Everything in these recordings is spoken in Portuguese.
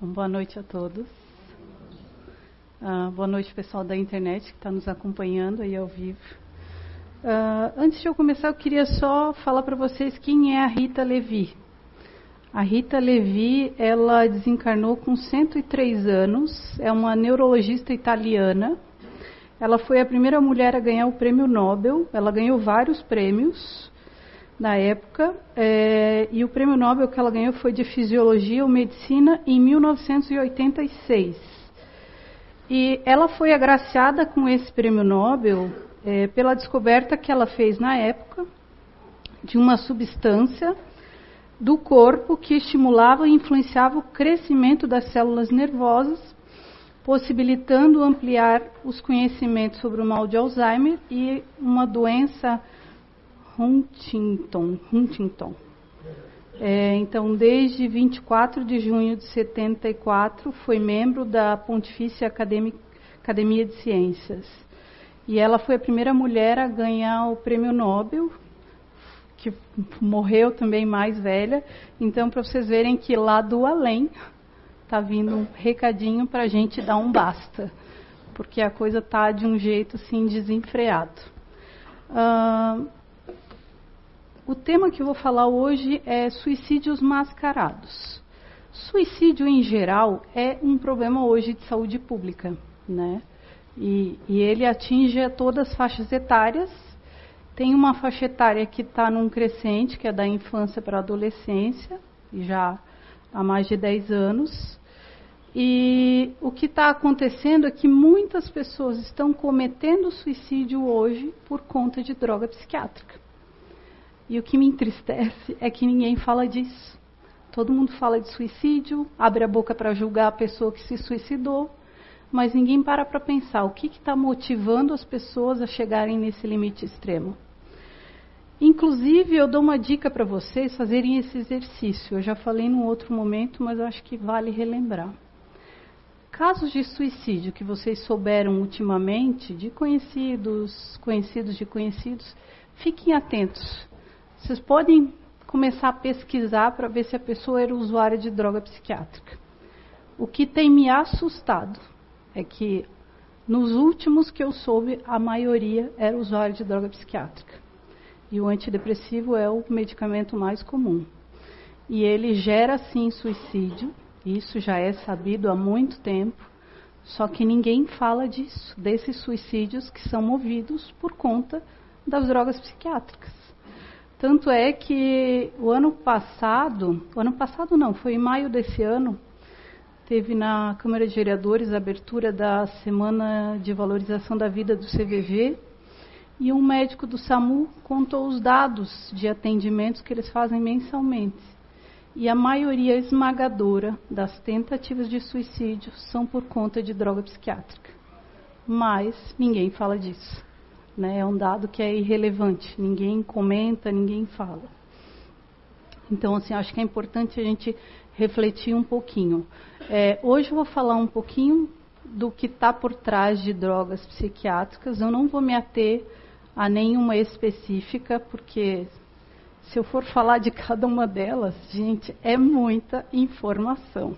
Então, boa noite a todos. Uh, boa noite, pessoal da internet que está nos acompanhando aí ao vivo. Uh, antes de eu começar, eu queria só falar para vocês quem é a Rita Levi. A Rita Levi, ela desencarnou com 103 anos, é uma neurologista italiana. Ela foi a primeira mulher a ganhar o prêmio Nobel, ela ganhou vários prêmios, na época, é, e o prêmio Nobel que ela ganhou foi de Fisiologia ou Medicina em 1986. E ela foi agraciada com esse prêmio Nobel é, pela descoberta que ela fez na época de uma substância do corpo que estimulava e influenciava o crescimento das células nervosas, possibilitando ampliar os conhecimentos sobre o mal de Alzheimer e uma doença Huntington. Huntington. É, então, desde 24 de junho de 74, foi membro da Pontifícia Academia de Ciências. E ela foi a primeira mulher a ganhar o prêmio Nobel, que morreu também mais velha. Então, para vocês verem que lá do além está vindo um recadinho para a gente dar um basta, porque a coisa está de um jeito assim desenfreado. O tema que eu vou falar hoje é suicídios mascarados. Suicídio em geral é um problema hoje de saúde pública, né? E, e ele atinge todas as faixas etárias. Tem uma faixa etária que está num crescente, que é da infância para a adolescência, já há mais de 10 anos. E o que está acontecendo é que muitas pessoas estão cometendo suicídio hoje por conta de droga psiquiátrica. E o que me entristece é que ninguém fala disso. Todo mundo fala de suicídio, abre a boca para julgar a pessoa que se suicidou, mas ninguém para para pensar o que está motivando as pessoas a chegarem nesse limite extremo. Inclusive, eu dou uma dica para vocês fazerem esse exercício. Eu já falei num outro momento, mas acho que vale relembrar. Casos de suicídio que vocês souberam ultimamente, de conhecidos, conhecidos de conhecidos, fiquem atentos vocês podem começar a pesquisar para ver se a pessoa era usuária de droga psiquiátrica. O que tem me assustado é que nos últimos que eu soube, a maioria era usuária de droga psiquiátrica. E o antidepressivo é o medicamento mais comum. E ele gera sim suicídio, isso já é sabido há muito tempo, só que ninguém fala disso, desses suicídios que são movidos por conta das drogas psiquiátricas. Tanto é que o ano passado, o ano passado não, foi em maio desse ano, teve na Câmara de Vereadores a abertura da Semana de Valorização da Vida do CVV e um médico do SAMU contou os dados de atendimentos que eles fazem mensalmente. E a maioria esmagadora das tentativas de suicídio são por conta de droga psiquiátrica. Mas ninguém fala disso. Né? É um dado que é irrelevante, ninguém comenta, ninguém fala. Então, assim, acho que é importante a gente refletir um pouquinho. É, hoje eu vou falar um pouquinho do que está por trás de drogas psiquiátricas. Eu não vou me ater a nenhuma específica, porque se eu for falar de cada uma delas, gente, é muita informação.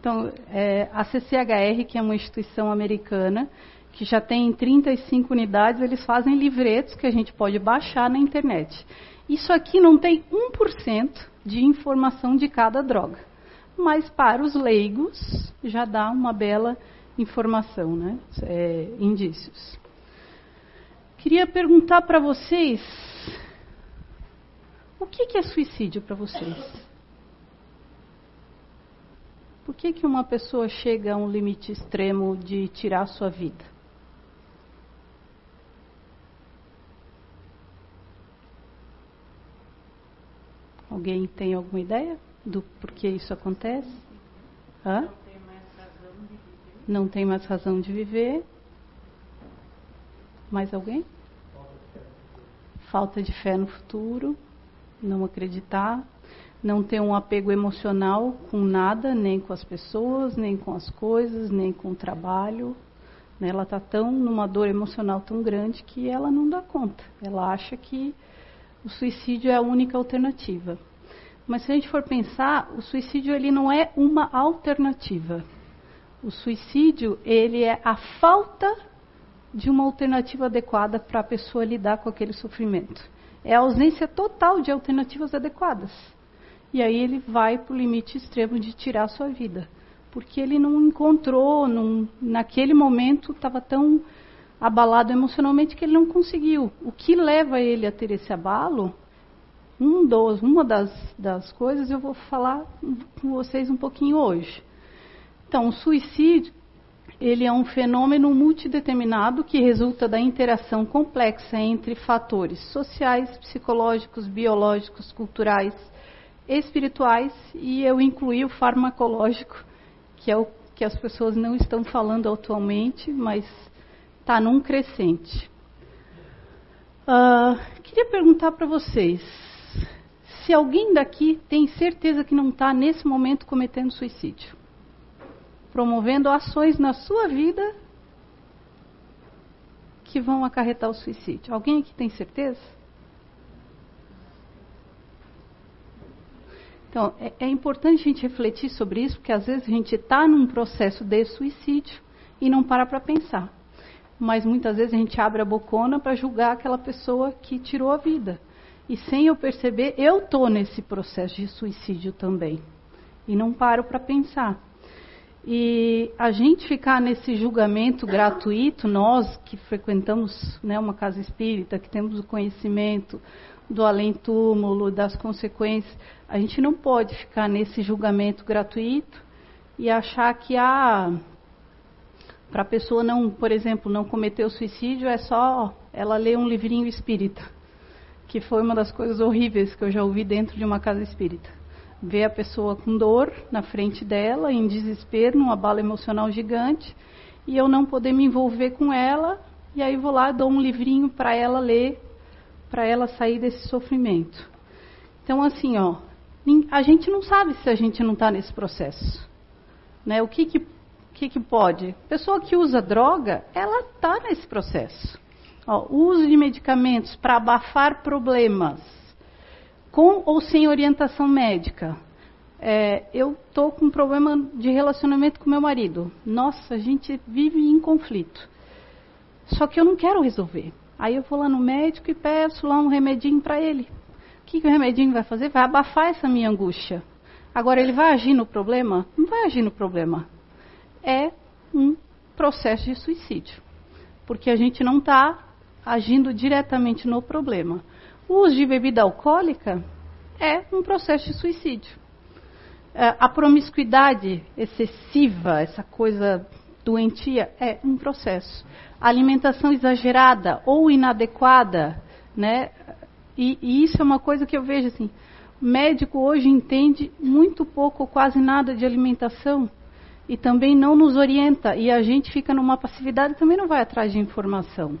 Então, é, a CCHR, que é uma instituição americana, que já tem 35 unidades, eles fazem livretos que a gente pode baixar na internet. Isso aqui não tem 1% de informação de cada droga, mas para os leigos já dá uma bela informação, né? É, indícios. Queria perguntar para vocês o que, que é suicídio para vocês? Por que, que uma pessoa chega a um limite extremo de tirar a sua vida? Alguém tem alguma ideia do porquê isso acontece? Hã? Não tem mais razão de viver. Mais alguém? Falta de fé no futuro, não acreditar, não ter um apego emocional com nada, nem com as pessoas, nem com as coisas, nem com o trabalho. Né? Ela está tão numa dor emocional tão grande que ela não dá conta. Ela acha que o suicídio é a única alternativa. Mas se a gente for pensar, o suicídio ele não é uma alternativa. O suicídio ele é a falta de uma alternativa adequada para a pessoa lidar com aquele sofrimento. É a ausência total de alternativas adequadas. E aí ele vai para o limite extremo de tirar a sua vida. Porque ele não encontrou, não, naquele momento estava tão abalado emocionalmente que ele não conseguiu. O que leva ele a ter esse abalo, um dos, uma das, das coisas eu vou falar com vocês um pouquinho hoje. Então, o suicídio ele é um fenômeno multideterminado que resulta da interação complexa entre fatores sociais, psicológicos, biológicos, culturais, espirituais e eu incluí o farmacológico, que é o que as pessoas não estão falando atualmente, mas está num crescente. Uh, queria perguntar para vocês se alguém daqui tem certeza que não está nesse momento cometendo suicídio, promovendo ações na sua vida que vão acarretar o suicídio. Alguém aqui tem certeza? Então, é, é importante a gente refletir sobre isso, porque às vezes a gente está num processo de suicídio e não para para pensar mas muitas vezes a gente abre a bocona para julgar aquela pessoa que tirou a vida. E sem eu perceber, eu estou nesse processo de suicídio também. E não paro para pensar. E a gente ficar nesse julgamento gratuito, nós que frequentamos né, uma casa espírita, que temos o conhecimento do além-túmulo, das consequências, a gente não pode ficar nesse julgamento gratuito e achar que, ah, para a pessoa não, por exemplo, não cometer o suicídio, é só ela ler um livrinho espírita, que foi uma das coisas horríveis que eu já ouvi dentro de uma casa espírita. Ver a pessoa com dor na frente dela, em desespero, numa bala emocional gigante, e eu não poder me envolver com ela, e aí vou lá dou um livrinho para ela ler, para ela sair desse sofrimento. Então, assim, ó, a gente não sabe se a gente não está nesse processo. Né? O que, que que, que pode? Pessoa que usa droga, ela está nesse processo. Ó, uso de medicamentos para abafar problemas, com ou sem orientação médica. É, eu estou com um problema de relacionamento com meu marido. Nossa, a gente vive em conflito. Só que eu não quero resolver. Aí eu vou lá no médico e peço lá um remedinho para ele. O que, que o remedinho vai fazer? Vai abafar essa minha angústia. Agora, ele vai agir no problema? Não vai agir no problema é um processo de suicídio, porque a gente não está agindo diretamente no problema. O uso de bebida alcoólica é um processo de suicídio. É, a promiscuidade excessiva, essa coisa doentia, é um processo. A alimentação exagerada ou inadequada, né? E, e, isso é uma coisa que eu vejo assim. Médico hoje entende muito pouco ou quase nada de alimentação e também não nos orienta e a gente fica numa passividade e também não vai atrás de informação.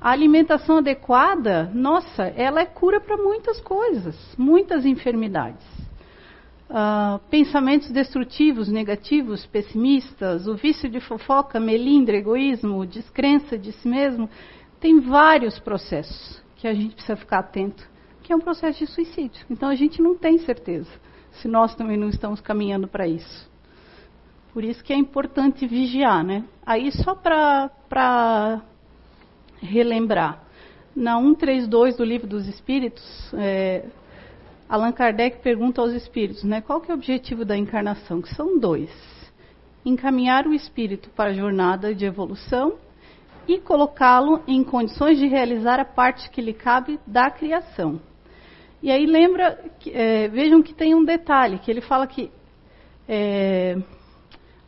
A alimentação adequada, nossa, ela é cura para muitas coisas, muitas enfermidades. Uh, pensamentos destrutivos, negativos, pessimistas, o vício de fofoca, melindre, egoísmo, descrença de si mesmo, tem vários processos que a gente precisa ficar atento, que é um processo de suicídio. Então a gente não tem certeza se nós também não estamos caminhando para isso. Por isso que é importante vigiar, né? Aí só para relembrar, na 132 do Livro dos Espíritos, é, Allan Kardec pergunta aos espíritos, né? Qual que é o objetivo da encarnação? Que são dois: encaminhar o espírito para a jornada de evolução e colocá-lo em condições de realizar a parte que lhe cabe da criação. E aí lembra, é, vejam que tem um detalhe, que ele fala que é,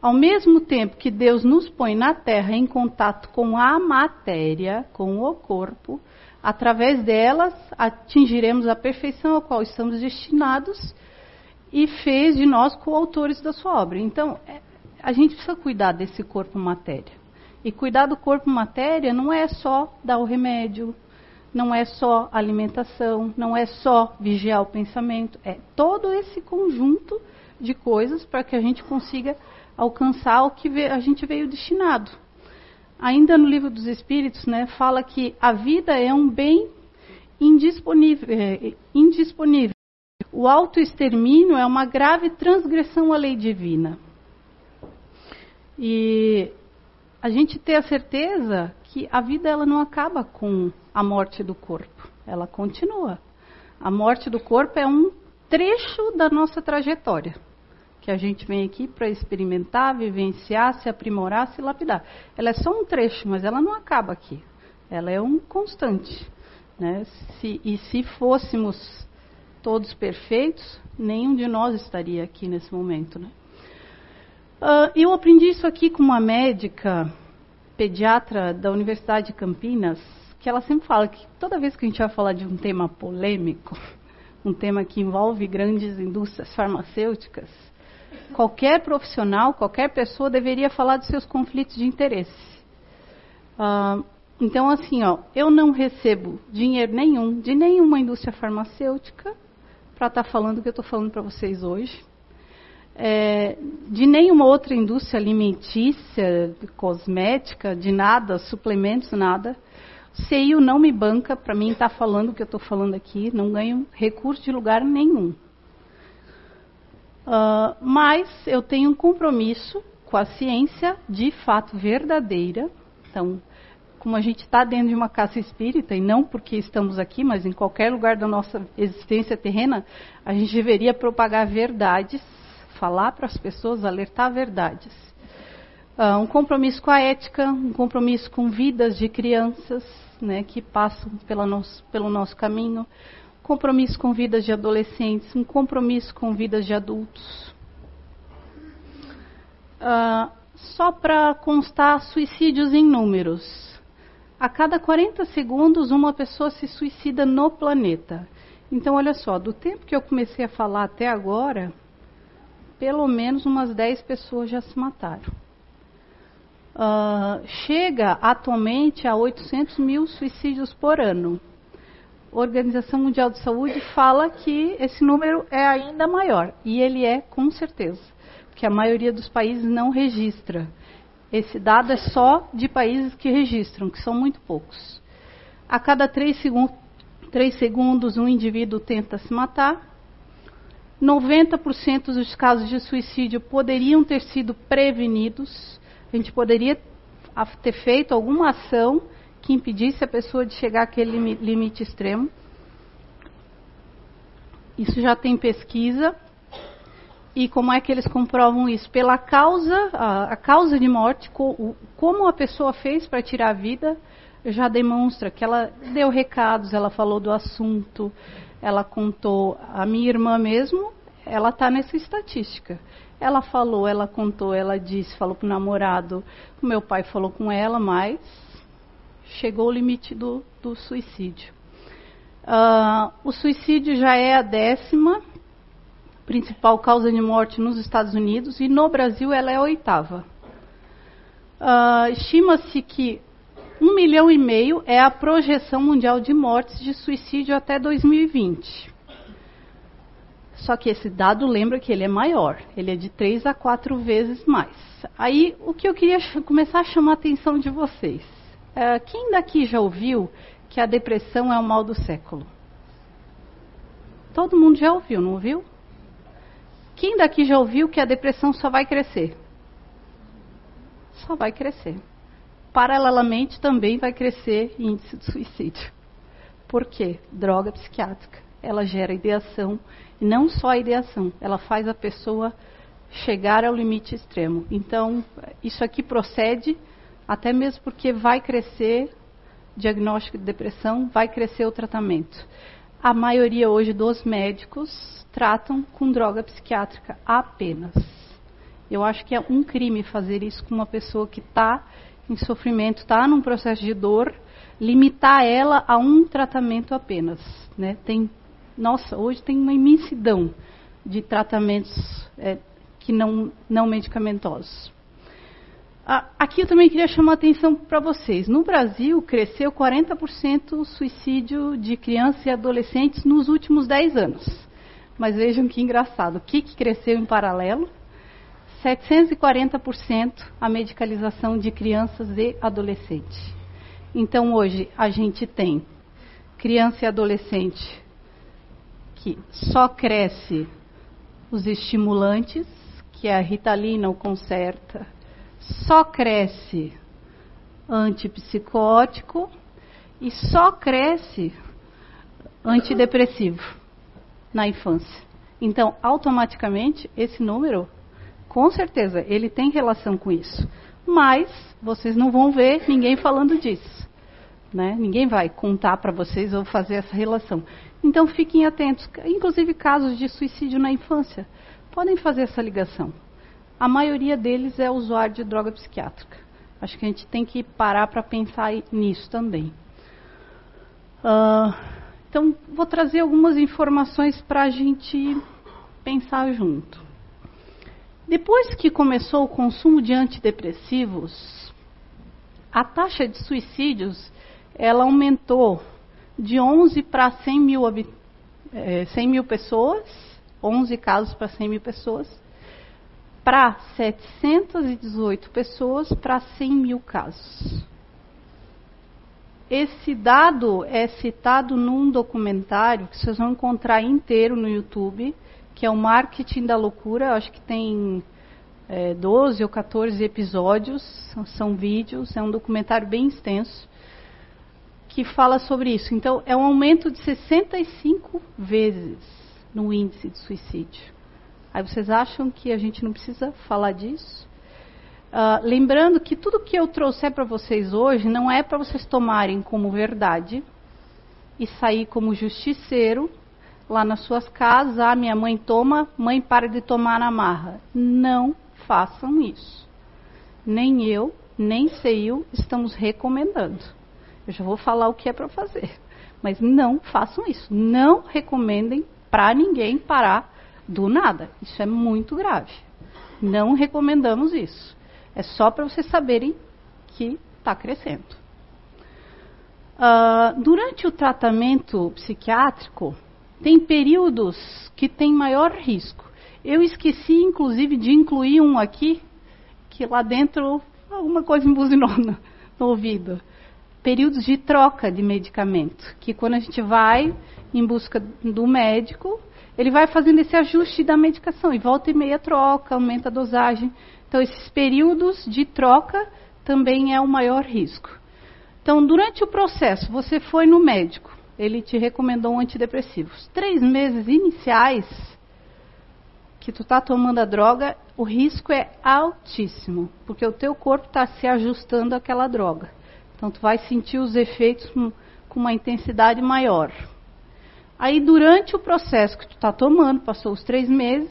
ao mesmo tempo que Deus nos põe na terra em contato com a matéria, com o corpo, através delas atingiremos a perfeição a qual estamos destinados e fez de nós coautores da sua obra. Então, é, a gente precisa cuidar desse corpo matéria. E cuidar do corpo matéria não é só dar o remédio, não é só alimentação, não é só vigiar o pensamento, é todo esse conjunto de coisas para que a gente consiga alcançar o que a gente veio destinado. Ainda no livro dos Espíritos, né, fala que a vida é um bem indisponível, é, indisponível. o autoextermínio é uma grave transgressão à lei divina. E a gente ter a certeza que a vida ela não acaba com a morte do corpo, ela continua. A morte do corpo é um trecho da nossa trajetória, que a gente vem aqui para experimentar, vivenciar, se aprimorar, se lapidar. Ela é só um trecho, mas ela não acaba aqui. Ela é um constante. Né? Se, e se fôssemos todos perfeitos, nenhum de nós estaria aqui nesse momento. Né? Uh, eu aprendi isso aqui com uma médica pediatra da Universidade de Campinas, que ela sempre fala que toda vez que a gente vai falar de um tema polêmico, um tema que envolve grandes indústrias farmacêuticas, qualquer profissional, qualquer pessoa deveria falar dos seus conflitos de interesse. Uh, então, assim, ó, eu não recebo dinheiro nenhum de nenhuma indústria farmacêutica para estar tá falando o que eu estou falando para vocês hoje. É, de nenhuma outra indústria alimentícia, cosmética, de nada, suplementos, nada. CEIO não me banca para mim estar tá falando o que eu estou falando aqui, não ganho recurso de lugar nenhum. Uh, mas eu tenho um compromisso com a ciência de fato verdadeira. Então, como a gente está dentro de uma casa espírita, e não porque estamos aqui, mas em qualquer lugar da nossa existência terrena, a gente deveria propagar verdades, falar para as pessoas, alertar verdades. Uh, um compromisso com a ética, um compromisso com vidas de crianças né, que passam nosso, pelo nosso caminho, compromisso com vidas de adolescentes, um compromisso com vidas de adultos. Uh, só para constar suicídios em números. A cada 40 segundos, uma pessoa se suicida no planeta. Então, olha só, do tempo que eu comecei a falar até agora, pelo menos umas 10 pessoas já se mataram. Uh, chega atualmente a 800 mil suicídios por ano. Organização Mundial de Saúde fala que esse número é ainda maior, e ele é com certeza, porque a maioria dos países não registra. Esse dado é só de países que registram, que são muito poucos. A cada três, segun três segundos, um indivíduo tenta se matar. 90% dos casos de suicídio poderiam ter sido prevenidos. A gente poderia ter feito alguma ação que impedisse a pessoa de chegar àquele limite extremo. Isso já tem pesquisa. E como é que eles comprovam isso? Pela causa, a, causa de morte, co, como a pessoa fez para tirar a vida, já demonstra que ela deu recados, ela falou do assunto, ela contou. A minha irmã mesmo, ela está nessa estatística. Ela falou, ela contou, ela disse, falou para o namorado. O meu pai falou com ela, mas chegou o limite do, do suicídio. Uh, o suicídio já é a décima principal causa de morte nos Estados Unidos e no Brasil ela é a oitava. Uh, Estima-se que um milhão e meio é a projeção mundial de mortes de suicídio até 2020. Só que esse dado lembra que ele é maior, ele é de três a quatro vezes mais. Aí o que eu queria começar a chamar a atenção de vocês. Uh, quem daqui já ouviu que a depressão é o mal do século? Todo mundo já ouviu, não ouviu? Quem daqui já ouviu que a depressão só vai crescer? Só vai crescer. Paralelamente também vai crescer índice de suicídio. Por quê? Droga psiquiátrica. Ela gera ideação, e não só a ideação, ela faz a pessoa chegar ao limite extremo. Então, isso aqui procede até mesmo porque vai crescer diagnóstico de depressão, vai crescer o tratamento. A maioria hoje dos médicos tratam com droga psiquiátrica apenas. Eu acho que é um crime fazer isso com uma pessoa que está em sofrimento, está num processo de dor, limitar ela a um tratamento apenas. Né? Tem, nossa, hoje tem uma imensidão de tratamentos é, que não, não medicamentosos. Aqui eu também queria chamar a atenção para vocês. No Brasil, cresceu 40% o suicídio de crianças e adolescentes nos últimos 10 anos. Mas vejam que engraçado. O que, que cresceu em paralelo? 740% a medicalização de crianças e adolescentes. Então hoje a gente tem criança e adolescente que só cresce os estimulantes, que é a ritalina ou concerta, só cresce antipsicótico e só cresce antidepressivo na infância. Então, automaticamente, esse número, com certeza, ele tem relação com isso. Mas vocês não vão ver ninguém falando disso. Né? Ninguém vai contar para vocês ou fazer essa relação. Então, fiquem atentos. Inclusive, casos de suicídio na infância podem fazer essa ligação. A maioria deles é usuário de droga psiquiátrica. Acho que a gente tem que parar para pensar nisso também. Uh, então, vou trazer algumas informações para a gente pensar junto. Depois que começou o consumo de antidepressivos, a taxa de suicídios ela aumentou de 11 para 100 mil, 100 é, mil pessoas, 11 casos para 100 mil pessoas, para 718 pessoas para 100 mil casos. Esse dado é citado num documentário que vocês vão encontrar inteiro no YouTube, que é o Marketing da Loucura. Acho que tem é, 12 ou 14 episódios, são, são vídeos, é um documentário bem extenso, que fala sobre isso. Então, é um aumento de 65 vezes no índice de suicídio. Aí vocês acham que a gente não precisa falar disso? Uh, lembrando que tudo que eu trouxer para vocês hoje não é para vocês tomarem como verdade e sair como justiceiro lá nas suas casas. Ah, minha mãe toma, mãe para de tomar na marra. Não façam isso. Nem eu, nem CEIU estamos recomendando. Eu já vou falar o que é para fazer. Mas não façam isso. Não recomendem para ninguém parar do nada. Isso é muito grave. Não recomendamos isso. É só para vocês saberem que está crescendo. Uh, durante o tratamento psiquiátrico, tem períodos que tem maior risco. Eu esqueci, inclusive, de incluir um aqui, que lá dentro alguma coisa embuzinou no ouvido. Períodos de troca de medicamento, que quando a gente vai em busca do médico, ele vai fazendo esse ajuste da medicação e volta e meia troca, aumenta a dosagem. Então, esses períodos de troca também é o maior risco. Então, durante o processo, você foi no médico, ele te recomendou um antidepressivo. Os três meses iniciais que tu está tomando a droga, o risco é altíssimo, porque o teu corpo está se ajustando àquela droga. Então, tu vai sentir os efeitos com, com uma intensidade maior. Aí, durante o processo que tu está tomando, passou os três meses,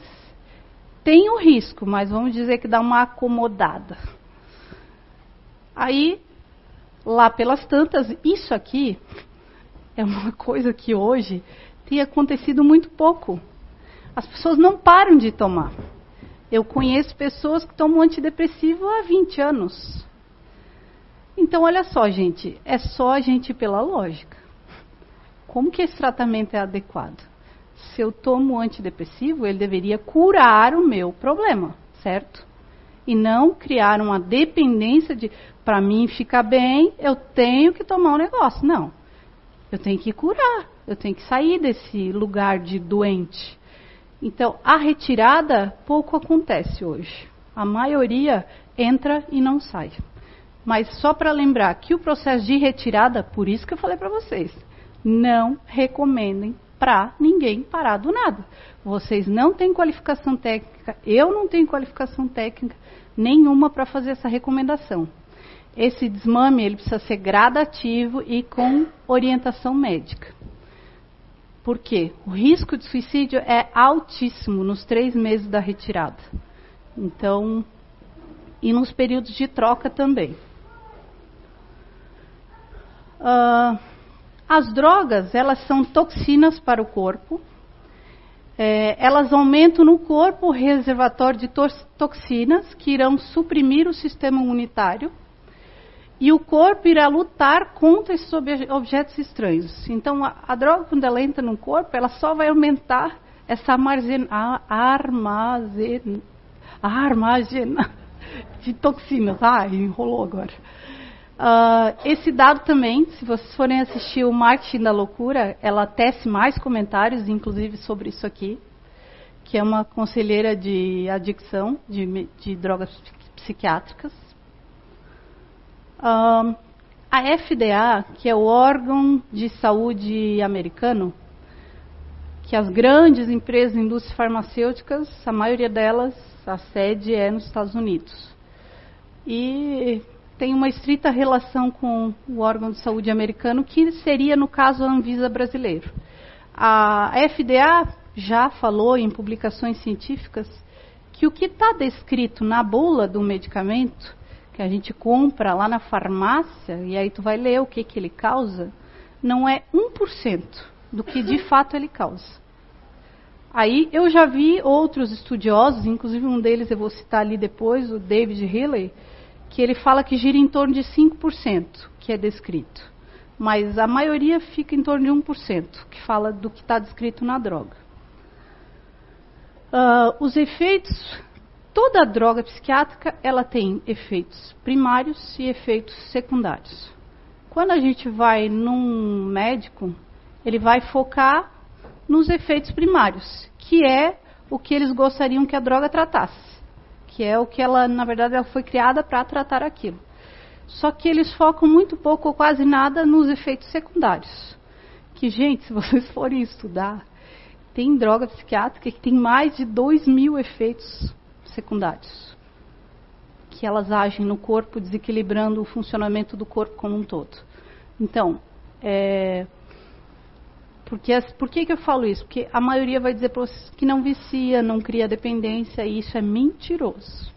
tem o risco, mas vamos dizer que dá uma acomodada. Aí, lá pelas tantas, isso aqui é uma coisa que hoje tem acontecido muito pouco. As pessoas não param de tomar. Eu conheço pessoas que tomam antidepressivo há 20 anos. Então, olha só, gente, é só a gente ir pela lógica. Como que esse tratamento é adequado? se eu tomo antidepressivo, ele deveria curar o meu problema, certo? E não criar uma dependência de, para mim ficar bem, eu tenho que tomar um negócio. Não. Eu tenho que curar, eu tenho que sair desse lugar de doente. Então, a retirada pouco acontece hoje. A maioria entra e não sai. Mas só para lembrar que o processo de retirada, por isso que eu falei para vocês, não recomendem para ninguém parar do nada. Vocês não têm qualificação técnica, eu não tenho qualificação técnica nenhuma para fazer essa recomendação. Esse desmame ele precisa ser gradativo e com orientação médica. Por quê? O risco de suicídio é altíssimo nos três meses da retirada. Então, e nos períodos de troca também. Uh, as drogas, elas são toxinas para o corpo. É, elas aumentam no corpo o reservatório de toxinas que irão suprimir o sistema imunitário e o corpo irá lutar contra esses objetos estranhos. Então, a, a droga, quando ela entra no corpo, ela só vai aumentar essa armazena, de toxinas. Ah, enrolou agora. Uh, esse dado também, se vocês forem assistir o Marketing da Loucura, ela tece mais comentários, inclusive sobre isso aqui, que é uma conselheira de adicção de, de drogas psiquiátricas. Uh, a FDA, que é o órgão de saúde americano, que as grandes empresas indústrias farmacêuticas, a maioria delas, a sede é nos Estados Unidos. E tem uma estrita relação com o órgão de saúde americano, que seria, no caso, a Anvisa brasileiro. A FDA já falou em publicações científicas que o que está descrito na bula do medicamento, que a gente compra lá na farmácia, e aí tu vai ler o que, que ele causa, não é 1% do que de fato ele causa. Aí eu já vi outros estudiosos, inclusive um deles eu vou citar ali depois, o David Healy, que ele fala que gira em torno de 5%, que é descrito. Mas a maioria fica em torno de 1%, que fala do que está descrito na droga. Uh, os efeitos, toda droga psiquiátrica, ela tem efeitos primários e efeitos secundários. Quando a gente vai num médico, ele vai focar nos efeitos primários, que é o que eles gostariam que a droga tratasse que é o que ela, na verdade, ela foi criada para tratar aquilo. Só que eles focam muito pouco ou quase nada nos efeitos secundários. Que, gente, se vocês forem estudar, tem droga psiquiátrica que tem mais de 2 mil efeitos secundários. Que elas agem no corpo, desequilibrando o funcionamento do corpo como um todo. Então, é, porque, por que, que eu falo isso? Porque a maioria vai dizer para vocês que não vicia, não cria dependência, e isso é mentiroso.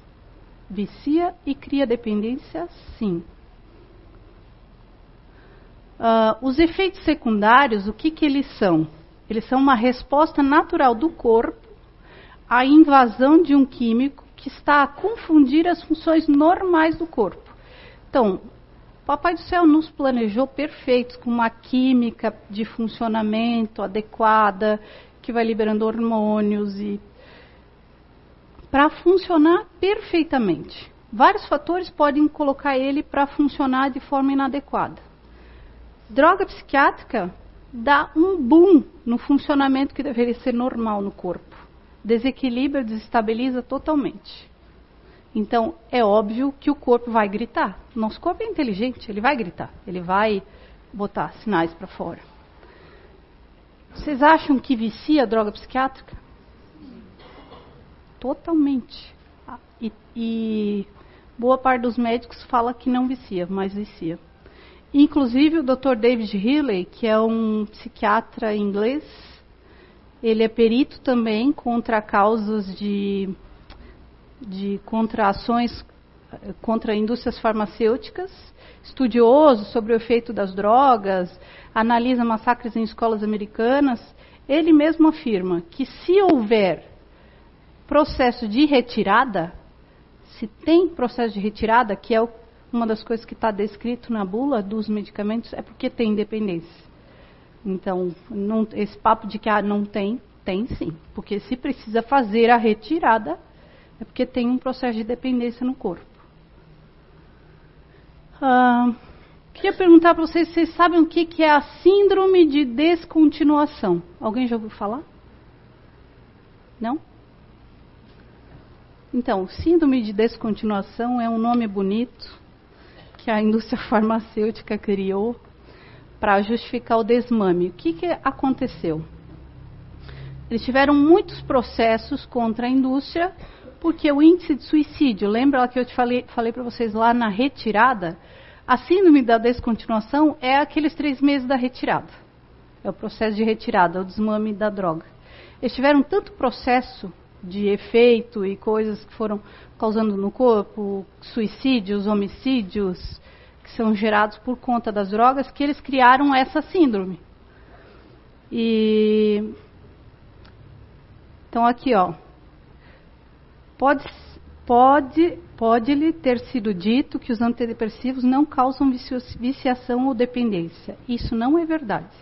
Vicia e cria dependência, sim. Uh, os efeitos secundários, o que, que eles são? Eles são uma resposta natural do corpo à invasão de um químico que está a confundir as funções normais do corpo. Então, Papai do Céu nos planejou perfeitos, com uma química de funcionamento adequada, que vai liberando hormônios e para funcionar perfeitamente. Vários fatores podem colocar ele para funcionar de forma inadequada. Droga psiquiátrica dá um boom no funcionamento que deveria ser normal no corpo. Desequilibra, desestabiliza totalmente. Então, é óbvio que o corpo vai gritar. Nosso corpo é inteligente, ele vai gritar, ele vai botar sinais para fora. Vocês acham que vicia a droga psiquiátrica? Totalmente. Ah, e, e boa parte dos médicos fala que não vicia, mas vicia. Inclusive o Dr. David Healy, que é um psiquiatra inglês, ele é perito também contra causas de de contrações contra indústrias farmacêuticas, estudioso sobre o efeito das drogas, analisa massacres em escolas americanas, ele mesmo afirma que se houver processo de retirada, se tem processo de retirada, que é uma das coisas que está descrito na bula dos medicamentos, é porque tem dependência. Então, não, esse papo de que ah, não tem, tem sim. Porque se precisa fazer a retirada, é porque tem um processo de dependência no corpo. Ah, queria perguntar para vocês, vocês sabem o que, que é a síndrome de descontinuação? Alguém já ouviu falar? Não? Então, síndrome de descontinuação é um nome bonito que a indústria farmacêutica criou para justificar o desmame. O que, que aconteceu? Eles tiveram muitos processos contra a indústria porque o índice de suicídio, lembra que eu te falei, falei para vocês lá na retirada? A síndrome da descontinuação é aqueles três meses da retirada. É o processo de retirada, é o desmame da droga. Eles tiveram tanto processo de efeito e coisas que foram causando no corpo, suicídios, homicídios, que são gerados por conta das drogas, que eles criaram essa síndrome. E então aqui, ó, Pode, pode, pode-lhe ter sido dito que os antidepressivos não causam viciação ou dependência. Isso não é verdade.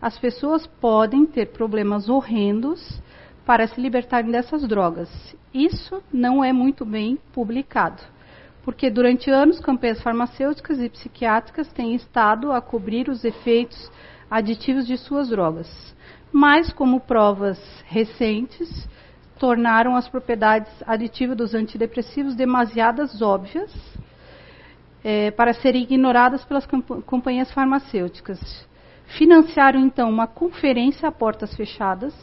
As pessoas podem ter problemas horrendos para se libertarem dessas drogas. Isso não é muito bem publicado. porque durante anos campanhas farmacêuticas e psiquiátricas têm estado a cobrir os efeitos aditivos de suas drogas. Mas, como provas recentes, tornaram as propriedades aditivas dos antidepressivos demasiadas óbvias é, para serem ignoradas pelas companhias farmacêuticas. Financiaram então uma conferência a portas fechadas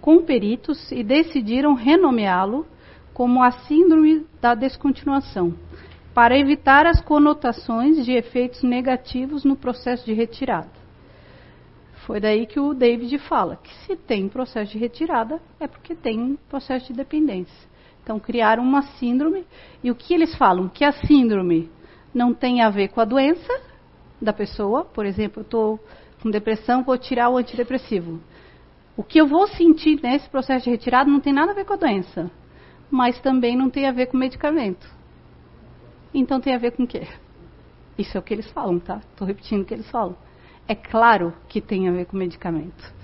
com peritos e decidiram renomeá-lo como a Síndrome da Descontinuação, para evitar as conotações de efeitos negativos no processo de retirada. Foi daí que o David fala que se tem processo de retirada é porque tem processo de dependência. Então criaram uma síndrome e o que eles falam? Que a síndrome não tem a ver com a doença da pessoa, por exemplo, eu estou com depressão, vou tirar o antidepressivo. O que eu vou sentir nesse processo de retirada não tem nada a ver com a doença, mas também não tem a ver com medicamento. Então tem a ver com o quê? Isso é o que eles falam, tá? Estou repetindo o que eles falam. É claro que tem a ver com medicamento.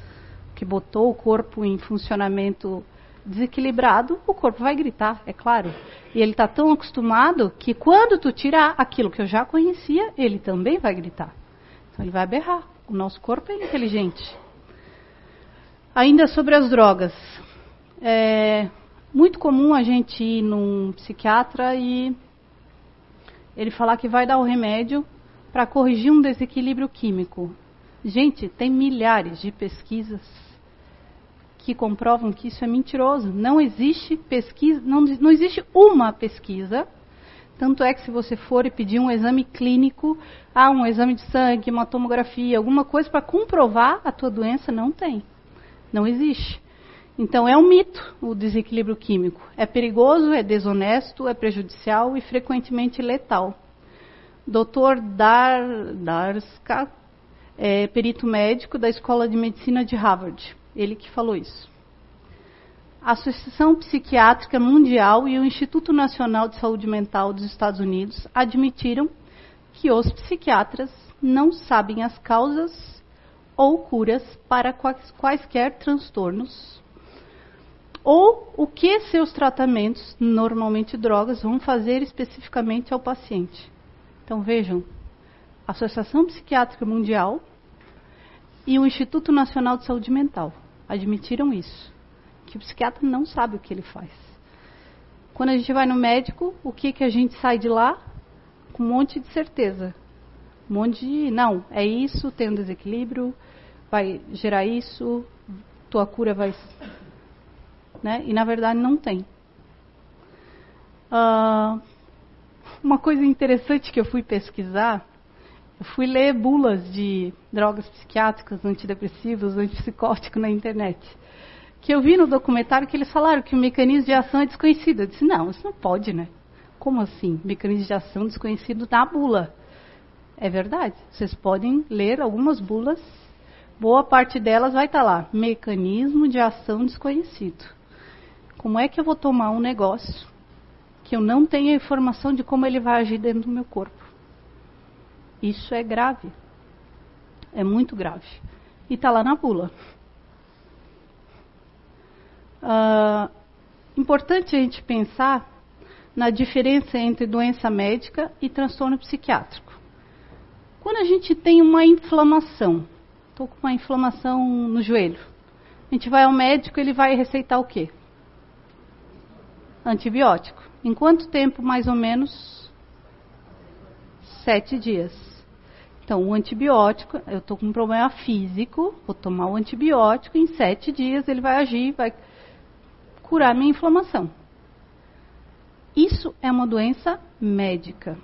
Que botou o corpo em funcionamento desequilibrado, o corpo vai gritar, é claro. E ele está tão acostumado que quando tu tirar aquilo que eu já conhecia, ele também vai gritar. Então ele vai berrar. O nosso corpo é inteligente. Ainda sobre as drogas. É muito comum a gente ir num psiquiatra e ele falar que vai dar o remédio para corrigir um desequilíbrio químico. Gente, tem milhares de pesquisas que comprovam que isso é mentiroso. Não existe pesquisa, não, não existe uma pesquisa. Tanto é que se você for e pedir um exame clínico, ah, um exame de sangue, uma tomografia, alguma coisa para comprovar a tua doença, não tem. Não existe. Então é um mito o desequilíbrio químico. É perigoso, é desonesto, é prejudicial e frequentemente letal. Dr. Dar, Darska é perito médico da Escola de Medicina de Harvard. Ele que falou isso. A Associação Psiquiátrica Mundial e o Instituto Nacional de Saúde Mental dos Estados Unidos admitiram que os psiquiatras não sabem as causas ou curas para quaisquer transtornos ou o que seus tratamentos, normalmente drogas, vão fazer especificamente ao paciente. Então vejam, a Associação Psiquiátrica Mundial e o Instituto Nacional de Saúde Mental admitiram isso, que o psiquiatra não sabe o que ele faz. Quando a gente vai no médico, o que, que a gente sai de lá? Com um monte de certeza. Um monte de, não, é isso, tem um desequilíbrio, vai gerar isso, tua cura vai. Né? E na verdade não tem. Uh, uma coisa interessante que eu fui pesquisar eu fui ler bulas de drogas psiquiátricas, antidepressivos, antipsicóticos na internet. Que eu vi no documentário que eles falaram que o mecanismo de ação é desconhecido. Eu disse, não, isso não pode, né? Como assim? Mecanismo de ação desconhecido na bula. É verdade. Vocês podem ler algumas bulas. Boa parte delas vai estar lá. Mecanismo de ação desconhecido. Como é que eu vou tomar um negócio que eu não tenho a informação de como ele vai agir dentro do meu corpo? Isso é grave. É muito grave. E está lá na bula. Uh, importante a gente pensar na diferença entre doença médica e transtorno psiquiátrico. Quando a gente tem uma inflamação, estou com uma inflamação no joelho, a gente vai ao médico, ele vai receitar o quê? Antibiótico. Em quanto tempo, mais ou menos, sete dias. Então, o antibiótico, eu estou com um problema físico, vou tomar o antibiótico, em sete dias ele vai agir, vai curar minha inflamação. Isso é uma doença médica.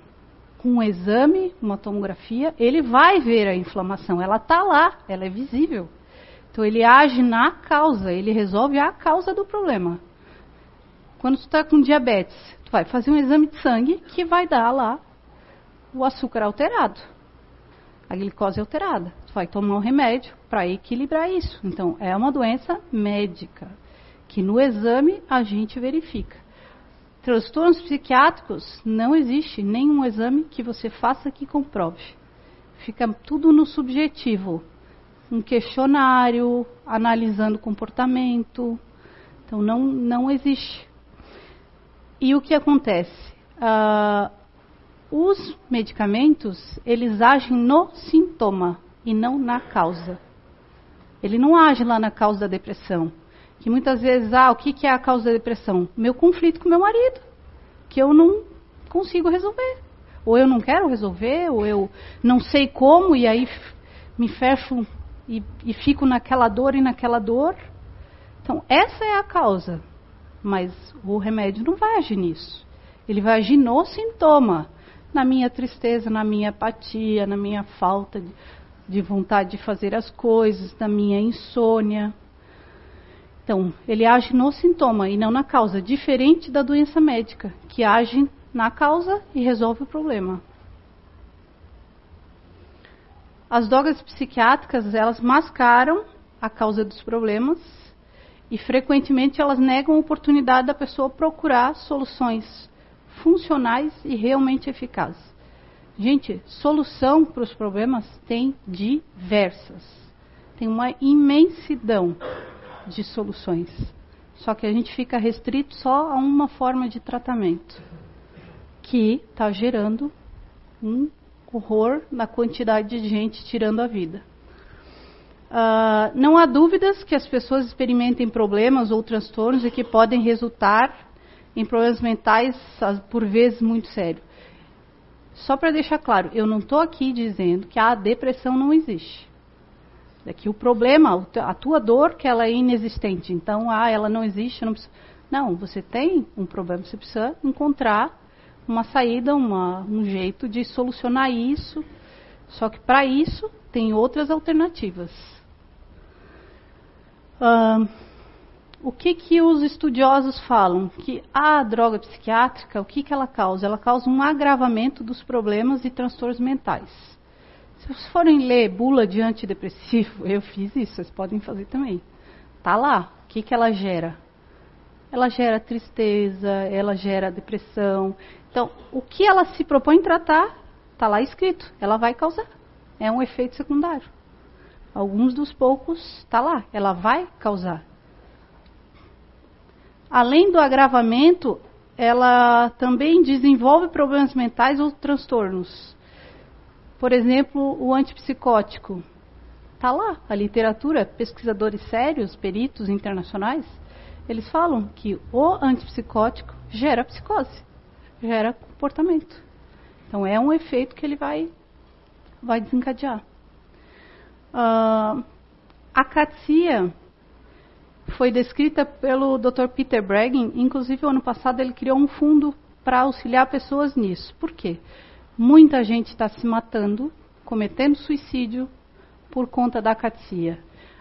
Com um exame, uma tomografia, ele vai ver a inflamação, ela está lá, ela é visível. Então ele age na causa, ele resolve a causa do problema. Quando tu está com diabetes, tu vai fazer um exame de sangue que vai dar lá o açúcar alterado. A glicose alterada. Você vai tomar um remédio para equilibrar isso. Então, é uma doença médica, que no exame a gente verifica. Transtornos psiquiátricos, não existe nenhum exame que você faça que comprove. Fica tudo no subjetivo. Um questionário, analisando comportamento. Então, não, não existe. E o que acontece? Uh, os medicamentos, eles agem no sintoma e não na causa. Ele não age lá na causa da depressão. Que muitas vezes, ah, o que, que é a causa da depressão? Meu conflito com meu marido, que eu não consigo resolver. Ou eu não quero resolver, ou eu não sei como, e aí me fecho e, e fico naquela dor e naquela dor. Então, essa é a causa. Mas o remédio não vai agir nisso. Ele vai agir no sintoma, na minha tristeza, na minha apatia, na minha falta de, de vontade de fazer as coisas, na minha insônia. Então, ele age no sintoma e não na causa, diferente da doença médica, que age na causa e resolve o problema. As drogas psiquiátricas, elas mascaram a causa dos problemas e frequentemente elas negam a oportunidade da pessoa procurar soluções funcionais e realmente eficazes. Gente, solução para os problemas tem diversas. Tem uma imensidão de soluções. Só que a gente fica restrito só a uma forma de tratamento, que está gerando um horror na quantidade de gente tirando a vida. Uh, não há dúvidas que as pessoas experimentem problemas ou transtornos e que podem resultar em problemas mentais, por vezes, muito sérios. Só para deixar claro, eu não estou aqui dizendo que a depressão não existe. É que o problema, a tua dor, que ela é inexistente. Então, ah, ela não existe. Não, não, você tem um problema, você precisa encontrar uma saída, uma, um jeito de solucionar isso. Só que para isso tem outras alternativas. O que, que os estudiosos falam? Que a droga psiquiátrica, o que, que ela causa? Ela causa um agravamento dos problemas e transtornos mentais. Se vocês forem ler bula de antidepressivo, eu fiz isso, vocês podem fazer também. Tá lá. O que, que ela gera? Ela gera tristeza, ela gera depressão. Então, o que ela se propõe tratar, está lá escrito, ela vai causar. É um efeito secundário. Alguns dos poucos está lá, ela vai causar. Além do agravamento, ela também desenvolve problemas mentais ou transtornos. Por exemplo, o antipsicótico. Está lá, a literatura, pesquisadores sérios, peritos internacionais, eles falam que o antipsicótico gera psicose gera comportamento. Então é um efeito que ele vai, vai desencadear. Uh, a catia foi descrita pelo Dr. Peter Breggin, inclusive o ano passado ele criou um fundo para auxiliar pessoas nisso. Por quê? Muita gente está se matando, cometendo suicídio por conta da catia.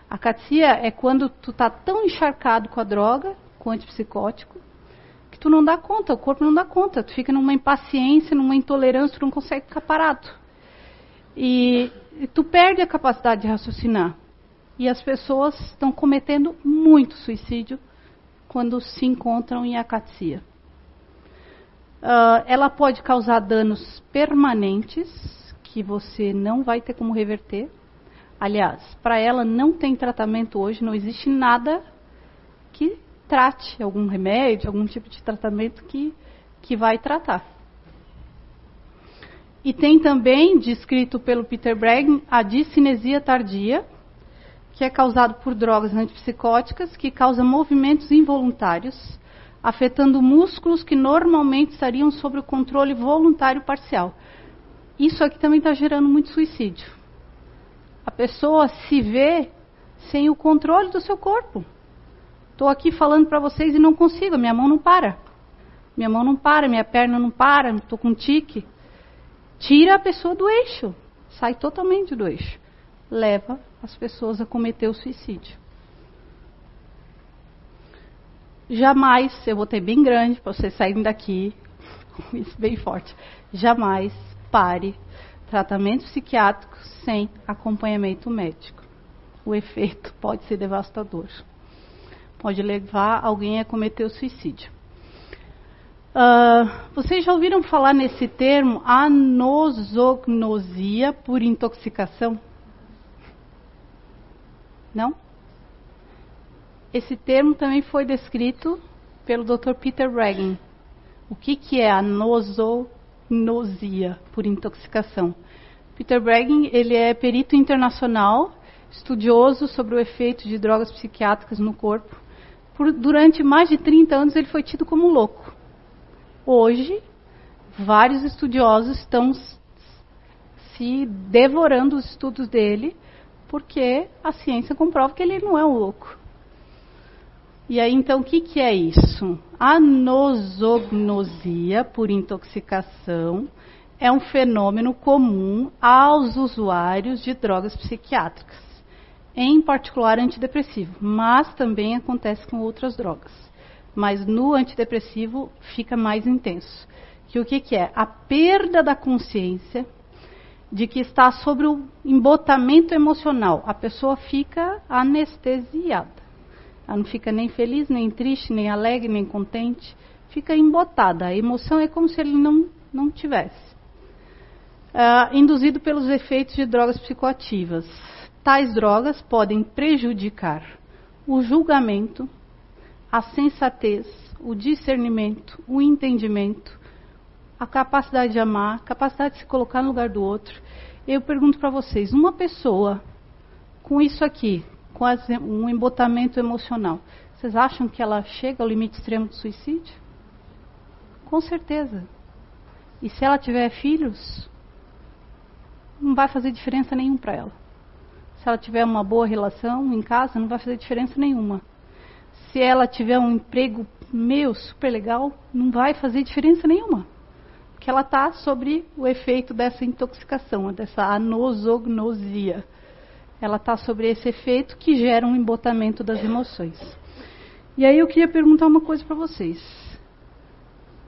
A catia é quando tu está tão encharcado com a droga, com o antipsicótico, tu não dá conta, o corpo não dá conta, tu fica numa impaciência, numa intolerância, tu não consegue ficar parado. E, e tu perde a capacidade de raciocinar. E as pessoas estão cometendo muito suicídio quando se encontram em acatia. Uh, ela pode causar danos permanentes que você não vai ter como reverter. Aliás, para ela não tem tratamento hoje, não existe nada que trate algum remédio, algum tipo de tratamento que, que vai tratar. E tem também, descrito pelo Peter Bragg, a discinesia tardia, que é causado por drogas antipsicóticas, que causa movimentos involuntários, afetando músculos que normalmente estariam sob o controle voluntário parcial. Isso aqui também está gerando muito suicídio. A pessoa se vê sem o controle do seu corpo. Estou aqui falando para vocês e não consigo, minha mão não para. Minha mão não para, minha perna não para, estou com tique. Tira a pessoa do eixo, sai totalmente do eixo. Leva as pessoas a cometer o suicídio. Jamais, eu vou ter bem grande para vocês saírem daqui, isso bem forte. Jamais pare tratamento psiquiátrico sem acompanhamento médico. O efeito pode ser devastador pode levar alguém a cometer o suicídio. Uh, vocês já ouviram falar nesse termo anosognosia por intoxicação? Não? Esse termo também foi descrito pelo Dr. Peter Regan. O que, que é anosognosia? por intoxicação. Peter Breggin, ele é perito internacional, estudioso sobre o efeito de drogas psiquiátricas no corpo. Por, durante mais de 30 anos ele foi tido como louco. Hoje, vários estudiosos estão se devorando os estudos dele, porque a ciência comprova que ele não é um louco. E aí, então, o que, que é isso? A nosognosia por intoxicação é um fenômeno comum aos usuários de drogas psiquiátricas, em particular antidepressivo, mas também acontece com outras drogas. Mas no antidepressivo fica mais intenso. Que o que, que é? A perda da consciência de que está sobre o embotamento emocional. A pessoa fica anestesiada. Ela não fica nem feliz, nem triste, nem alegre, nem contente. Fica embotada. A emoção é como se ele não, não tivesse. Uh, induzido pelos efeitos de drogas psicoativas. Tais drogas podem prejudicar o julgamento, a sensatez, o discernimento, o entendimento, a capacidade de amar, a capacidade de se colocar no lugar do outro. Eu pergunto para vocês: uma pessoa com isso aqui, com um embotamento emocional, vocês acham que ela chega ao limite extremo do suicídio? Com certeza. E se ela tiver filhos, não vai fazer diferença nenhuma para ela. Se ela tiver uma boa relação em casa, não vai fazer diferença nenhuma. Se ela tiver um emprego meu super legal, não vai fazer diferença nenhuma. Porque ela está sobre o efeito dessa intoxicação, dessa anosognosia. Ela está sobre esse efeito que gera um embotamento das emoções. E aí eu queria perguntar uma coisa para vocês.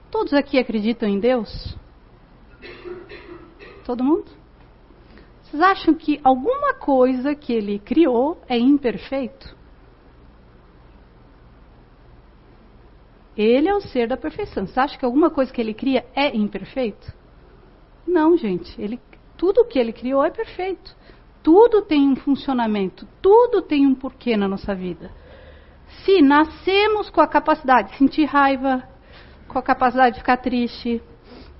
Todos aqui acreditam em Deus? Todo mundo? Vocês acham que alguma coisa que ele criou é imperfeito? Ele é o ser da perfeição. Você acha que alguma coisa que ele cria é imperfeito? Não, gente. Ele, tudo que ele criou é perfeito. Tudo tem um funcionamento. Tudo tem um porquê na nossa vida. Se nascemos com a capacidade de sentir raiva, com a capacidade de ficar triste,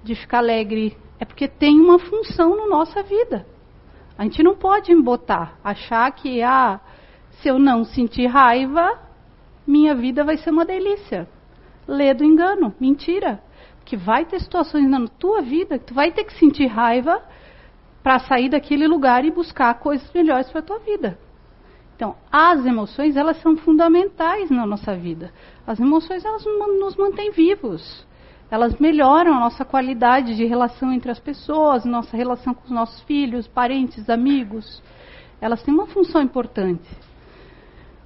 de ficar alegre, é porque tem uma função na nossa vida. A gente não pode embotar, achar que ah, se eu não sentir raiva, minha vida vai ser uma delícia. Lê do engano, mentira. Que vai ter situações na tua vida que tu vai ter que sentir raiva para sair daquele lugar e buscar coisas melhores para a tua vida. Então, as emoções, elas são fundamentais na nossa vida. As emoções, elas nos mantêm vivos elas melhoram a nossa qualidade de relação entre as pessoas, nossa relação com os nossos filhos, parentes, amigos. Elas têm uma função importante.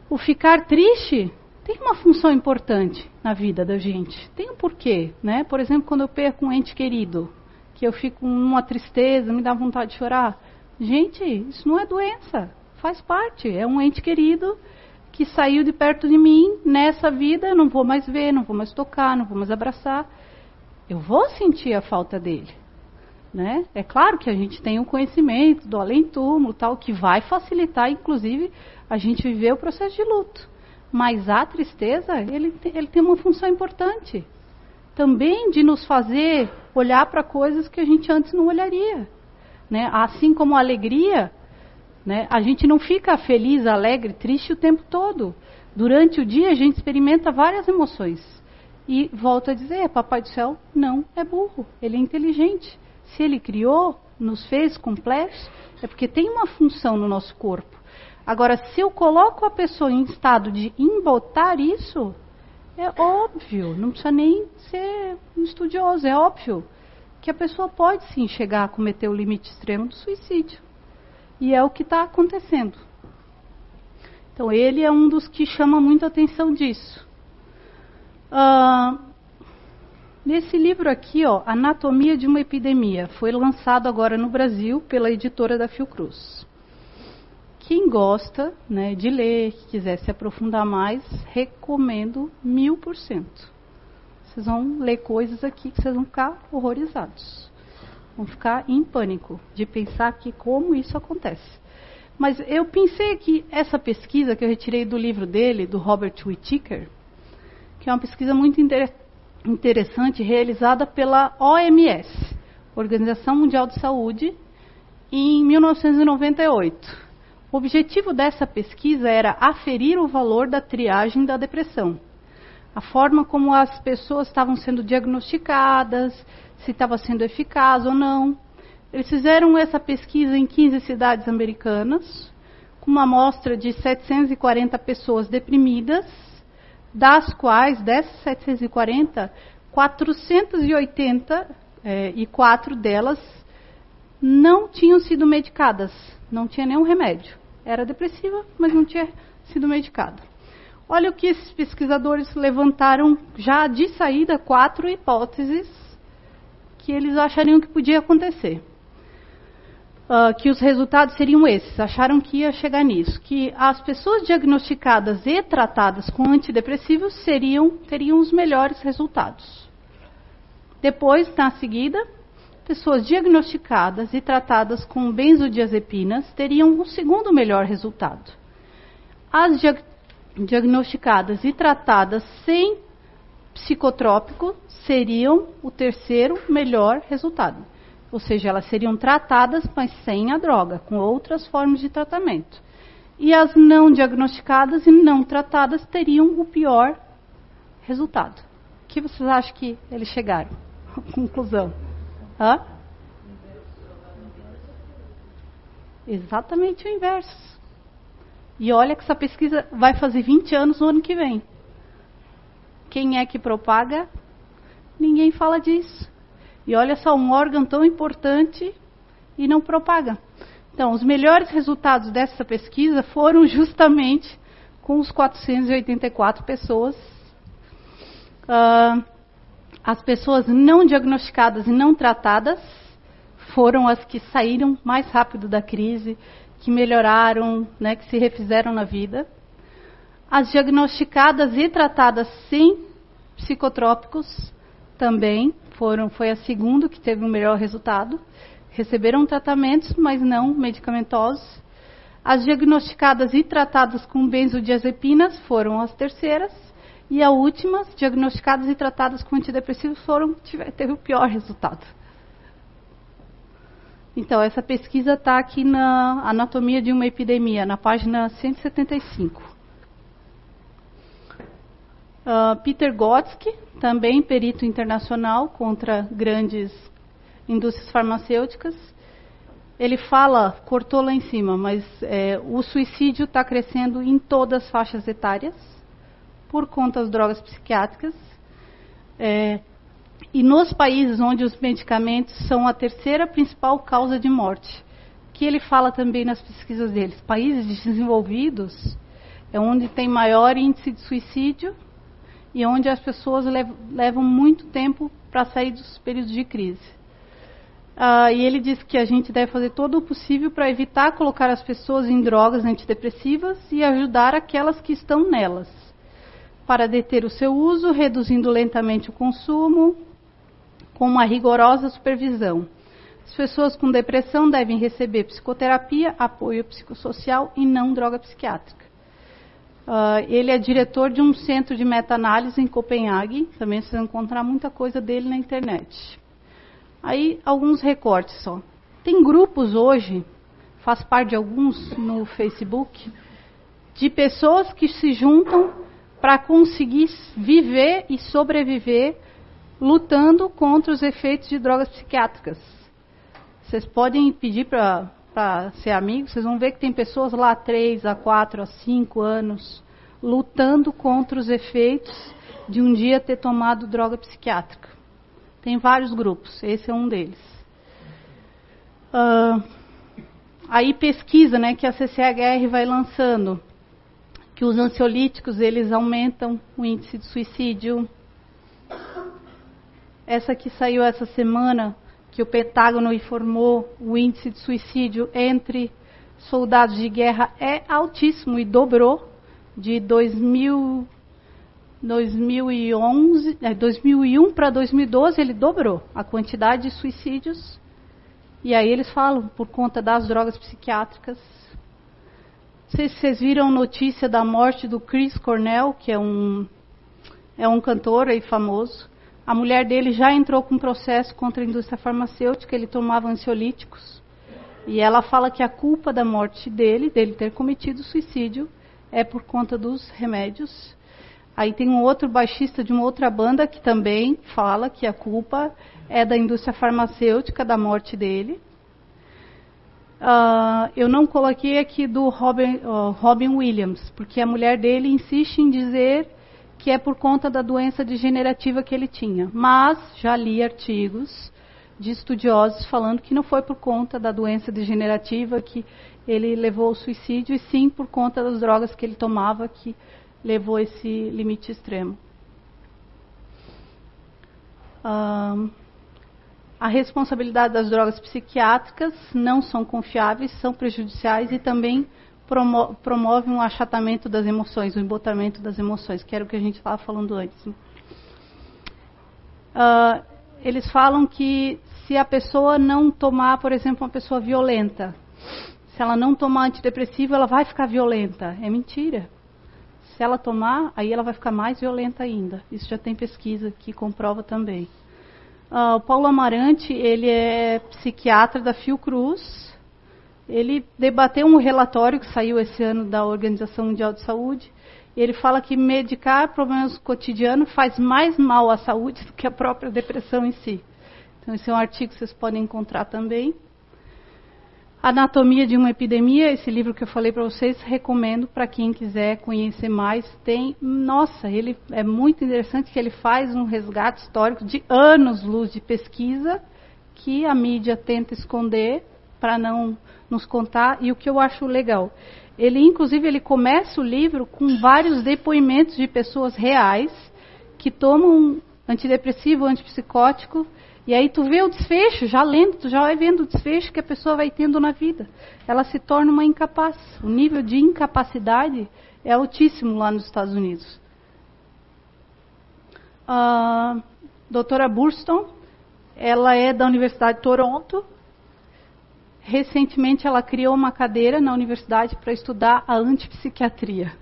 O ficar triste tem uma função importante na vida da gente. Tem um porquê, né? Por exemplo, quando eu perco um ente querido, que eu fico numa tristeza, me dá vontade de chorar. Gente, isso não é doença, faz parte. É um ente querido que saiu de perto de mim nessa vida, eu não vou mais ver, não vou mais tocar, não vou mais abraçar eu vou sentir a falta dele. Né? É claro que a gente tem um conhecimento do além-túmulo, tal, que vai facilitar, inclusive, a gente viver o processo de luto. Mas a tristeza, ele, ele tem uma função importante. Também de nos fazer olhar para coisas que a gente antes não olharia. Né? Assim como a alegria, né? a gente não fica feliz, alegre, triste o tempo todo. Durante o dia a gente experimenta várias emoções. E volto a dizer, Papai do Céu não é burro, ele é inteligente. Se ele criou, nos fez complexos, é porque tem uma função no nosso corpo. Agora, se eu coloco a pessoa em estado de embotar isso, é óbvio, não precisa nem ser um estudioso, é óbvio que a pessoa pode sim chegar a cometer o limite extremo do suicídio. E é o que está acontecendo. Então, ele é um dos que chama muita atenção disso. Uh, nesse livro aqui, ó, Anatomia de uma Epidemia, foi lançado agora no Brasil pela editora da Fiocruz. Quem gosta né, de ler, que quiser se aprofundar mais, recomendo mil por cento. Vocês vão ler coisas aqui que vocês vão ficar horrorizados. Vão ficar em pânico de pensar que como isso acontece. Mas eu pensei que essa pesquisa que eu retirei do livro dele, do Robert Whittaker, que é uma pesquisa muito inter interessante realizada pela OMS, Organização Mundial de Saúde, em 1998. O objetivo dessa pesquisa era aferir o valor da triagem da depressão. A forma como as pessoas estavam sendo diagnosticadas, se estava sendo eficaz ou não. Eles fizeram essa pesquisa em 15 cidades americanas, com uma amostra de 740 pessoas deprimidas, das quais, dessas 740, 480 é, e quatro delas não tinham sido medicadas, não tinha nenhum remédio. Era depressiva, mas não tinha sido medicada. Olha o que esses pesquisadores levantaram já de saída quatro hipóteses que eles achariam que podia acontecer. Uh, que os resultados seriam esses, acharam que ia chegar nisso, que as pessoas diagnosticadas e tratadas com antidepressivos seriam, teriam os melhores resultados. Depois, na seguida, pessoas diagnosticadas e tratadas com benzodiazepinas teriam o segundo melhor resultado. As diag diagnosticadas e tratadas sem psicotrópico seriam o terceiro melhor resultado. Ou seja, elas seriam tratadas, mas sem a droga, com outras formas de tratamento. E as não diagnosticadas e não tratadas teriam o pior resultado. O que vocês acham que eles chegaram? Conclusão. Hã? Exatamente o inverso. E olha que essa pesquisa vai fazer 20 anos no ano que vem. Quem é que propaga? Ninguém fala disso. E olha só, um órgão tão importante e não propaga. Então, os melhores resultados dessa pesquisa foram justamente com os 484 pessoas. Uh, as pessoas não diagnosticadas e não tratadas foram as que saíram mais rápido da crise, que melhoraram, né, que se refizeram na vida. As diagnosticadas e tratadas sem psicotrópicos também foram, foi a segunda que teve o um melhor resultado. Receberam tratamentos, mas não medicamentosos. As diagnosticadas e tratadas com benzodiazepinas foram as terceiras. E as últimas, diagnosticadas e tratadas com antidepressivos, foram, teve o pior resultado. Então, essa pesquisa está aqui na Anatomia de uma Epidemia, na página 175. Uh, Peter Gotsky, também perito internacional contra grandes indústrias farmacêuticas, ele fala, cortou lá em cima, mas é, o suicídio está crescendo em todas as faixas etárias por conta das drogas psiquiátricas. É, e nos países onde os medicamentos são a terceira principal causa de morte, que ele fala também nas pesquisas deles, países desenvolvidos é onde tem maior índice de suicídio e onde as pessoas levam muito tempo para sair dos períodos de crise. Ah, e ele diz que a gente deve fazer todo o possível para evitar colocar as pessoas em drogas antidepressivas e ajudar aquelas que estão nelas para deter o seu uso, reduzindo lentamente o consumo, com uma rigorosa supervisão. As pessoas com depressão devem receber psicoterapia, apoio psicossocial e não droga psiquiátrica. Uh, ele é diretor de um centro de meta-análise em Copenhague. Também vocês vão encontrar muita coisa dele na internet. Aí, alguns recortes só. Tem grupos hoje, faz parte de alguns no Facebook, de pessoas que se juntam para conseguir viver e sobreviver lutando contra os efeitos de drogas psiquiátricas. Vocês podem pedir para ser amigos, vocês vão ver que tem pessoas lá há 3, a 4, a 5 anos lutando contra os efeitos de um dia ter tomado droga psiquiátrica. Tem vários grupos, esse é um deles. Uh, aí pesquisa né, que a CCHR vai lançando que os ansiolíticos eles aumentam o índice de suicídio. Essa que saiu essa semana, que o Pentágono informou, o índice de suicídio entre soldados de guerra é altíssimo e dobrou de 2000, 2011, 2001 para 2012 ele dobrou a quantidade de suicídios. E aí eles falam por conta das drogas psiquiátricas sei se vocês viram notícia da morte do Chris Cornell, que é um, é um cantor aí famoso. A mulher dele já entrou com um processo contra a indústria farmacêutica, ele tomava ansiolíticos. E ela fala que a culpa da morte dele, dele ter cometido suicídio, é por conta dos remédios. Aí tem um outro baixista de uma outra banda que também fala que a culpa é da indústria farmacêutica da morte dele. Uh, eu não coloquei aqui do Robin, uh, Robin, Williams, porque a mulher dele insiste em dizer que é por conta da doença degenerativa que ele tinha. Mas já li artigos de estudiosos falando que não foi por conta da doença degenerativa que ele levou ao suicídio, e sim por conta das drogas que ele tomava que levou esse limite extremo. Uh, a responsabilidade das drogas psiquiátricas não são confiáveis, são prejudiciais e também promo promovem um achatamento das emoções, um embotamento das emoções, que era o que a gente estava falando antes. Uh, eles falam que se a pessoa não tomar, por exemplo, uma pessoa violenta, se ela não tomar antidepressivo, ela vai ficar violenta. É mentira. Se ela tomar, aí ela vai ficar mais violenta ainda. Isso já tem pesquisa que comprova também. Uh, o Paulo Amarante, ele é psiquiatra da Fiocruz. Ele debateu um relatório que saiu esse ano da Organização Mundial de Saúde. Ele fala que medicar problemas cotidianos faz mais mal à saúde do que a própria depressão em si. Então, esse é um artigo que vocês podem encontrar também. Anatomia de uma Epidemia, esse livro que eu falei para vocês, recomendo para quem quiser conhecer mais. Tem, nossa, ele é muito interessante que ele faz um resgate histórico de anos-luz de pesquisa que a mídia tenta esconder para não nos contar. E o que eu acho legal, ele inclusive ele começa o livro com vários depoimentos de pessoas reais que tomam antidepressivo, antipsicótico e aí tu vê o desfecho, já lendo, tu já vai vendo o desfecho que a pessoa vai tendo na vida. Ela se torna uma incapaz. O nível de incapacidade é altíssimo lá nos Estados Unidos. A doutora Burston, ela é da Universidade de Toronto. Recentemente ela criou uma cadeira na universidade para estudar a antipsiquiatria,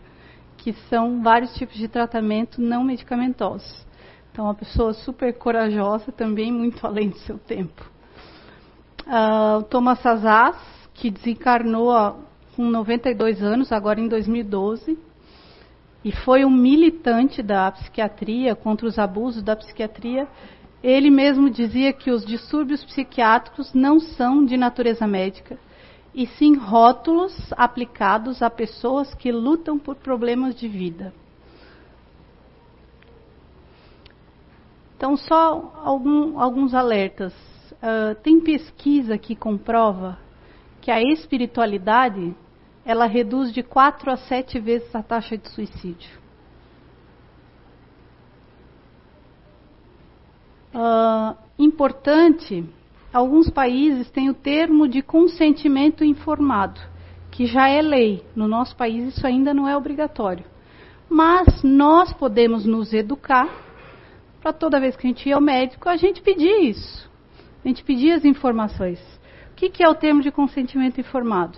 que são vários tipos de tratamento não medicamentosos. Então, uma pessoa super corajosa, também muito além do seu tempo. Uh, Thomas Azaz, que desencarnou com 92 anos, agora em 2012, e foi um militante da psiquiatria, contra os abusos da psiquiatria. Ele mesmo dizia que os distúrbios psiquiátricos não são de natureza médica, e sim rótulos aplicados a pessoas que lutam por problemas de vida. Então, só algum, alguns alertas. Uh, tem pesquisa que comprova que a espiritualidade ela reduz de 4 a 7 vezes a taxa de suicídio. Uh, importante, alguns países têm o termo de consentimento informado, que já é lei. No nosso país isso ainda não é obrigatório. Mas nós podemos nos educar para toda vez que a gente ia ao médico, a gente pedia isso. A gente pedia as informações. O que, que é o termo de consentimento informado?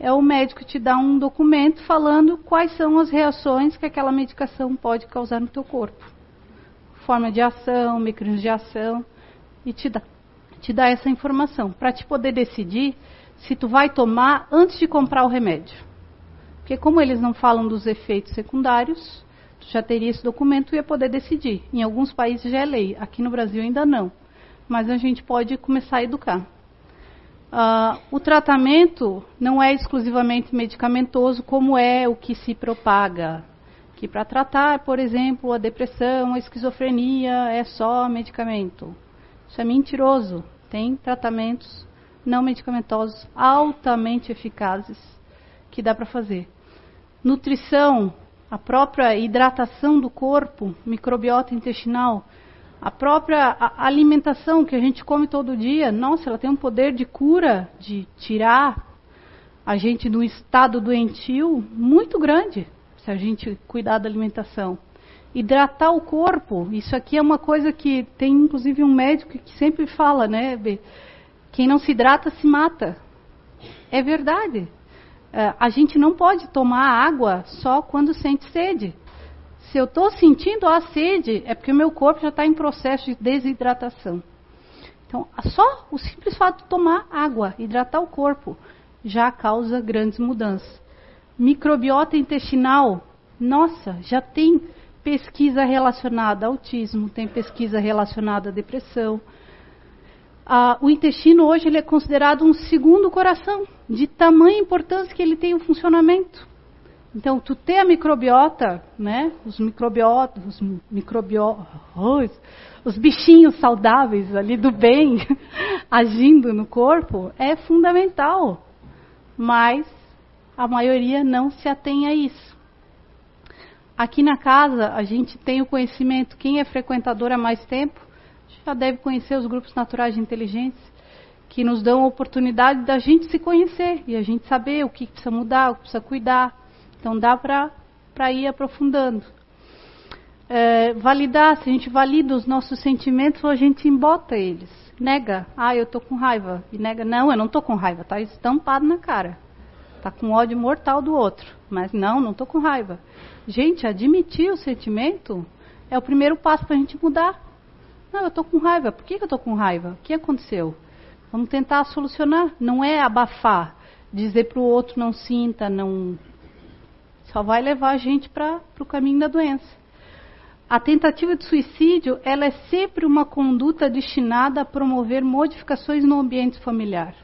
É o médico te dar um documento falando quais são as reações que aquela medicação pode causar no teu corpo. Forma de ação, mecanismo de ação, e te dá, te dá essa informação para te poder decidir se tu vai tomar antes de comprar o remédio. Porque como eles não falam dos efeitos secundários, já teria esse documento e ia poder decidir. Em alguns países já é lei, aqui no Brasil ainda não. Mas a gente pode começar a educar. Uh, o tratamento não é exclusivamente medicamentoso, como é o que se propaga. Que para tratar, por exemplo, a depressão, a esquizofrenia, é só medicamento. Isso é mentiroso. Tem tratamentos não medicamentosos altamente eficazes que dá para fazer. Nutrição a própria hidratação do corpo, microbiota intestinal, a própria alimentação que a gente come todo dia, nossa, ela tem um poder de cura, de tirar a gente do estado doentio muito grande, se a gente cuidar da alimentação. Hidratar o corpo, isso aqui é uma coisa que tem inclusive um médico que sempre fala, né? Quem não se hidrata se mata. É verdade. É, a gente não pode tomar água só quando sente sede. Se eu estou sentindo a sede, é porque o meu corpo já está em processo de desidratação. Então, só o simples fato de tomar água, hidratar o corpo, já causa grandes mudanças. Microbiota intestinal, nossa, já tem pesquisa relacionada a autismo, tem pesquisa relacionada à depressão. Ah, o intestino hoje ele é considerado um segundo coração, de tamanha importância que ele tem o funcionamento. Então, tu ter a microbiota, né, os microbiotas, os microbiotas, os bichinhos saudáveis ali do bem agindo no corpo é fundamental. Mas a maioria não se atém a isso. Aqui na casa, a gente tem o conhecimento, quem é frequentador há mais tempo, já deve conhecer os grupos naturais de inteligência, que nos dão a oportunidade da gente se conhecer e a gente saber o que precisa mudar, o que precisa cuidar. Então dá para ir aprofundando. É, validar, se a gente valida os nossos sentimentos ou a gente embota eles. Nega, ah, eu estou com raiva. E nega, não, eu não estou com raiva, está estampado na cara. Está com ódio mortal do outro. Mas não, não estou com raiva. Gente, admitir o sentimento é o primeiro passo para a gente mudar. Não, eu estou com raiva. Por que, que eu estou com raiva? O que aconteceu? Vamos tentar solucionar. Não é abafar, dizer para o outro não sinta, não só vai levar a gente para o caminho da doença. A tentativa de suicídio ela é sempre uma conduta destinada a promover modificações no ambiente familiar.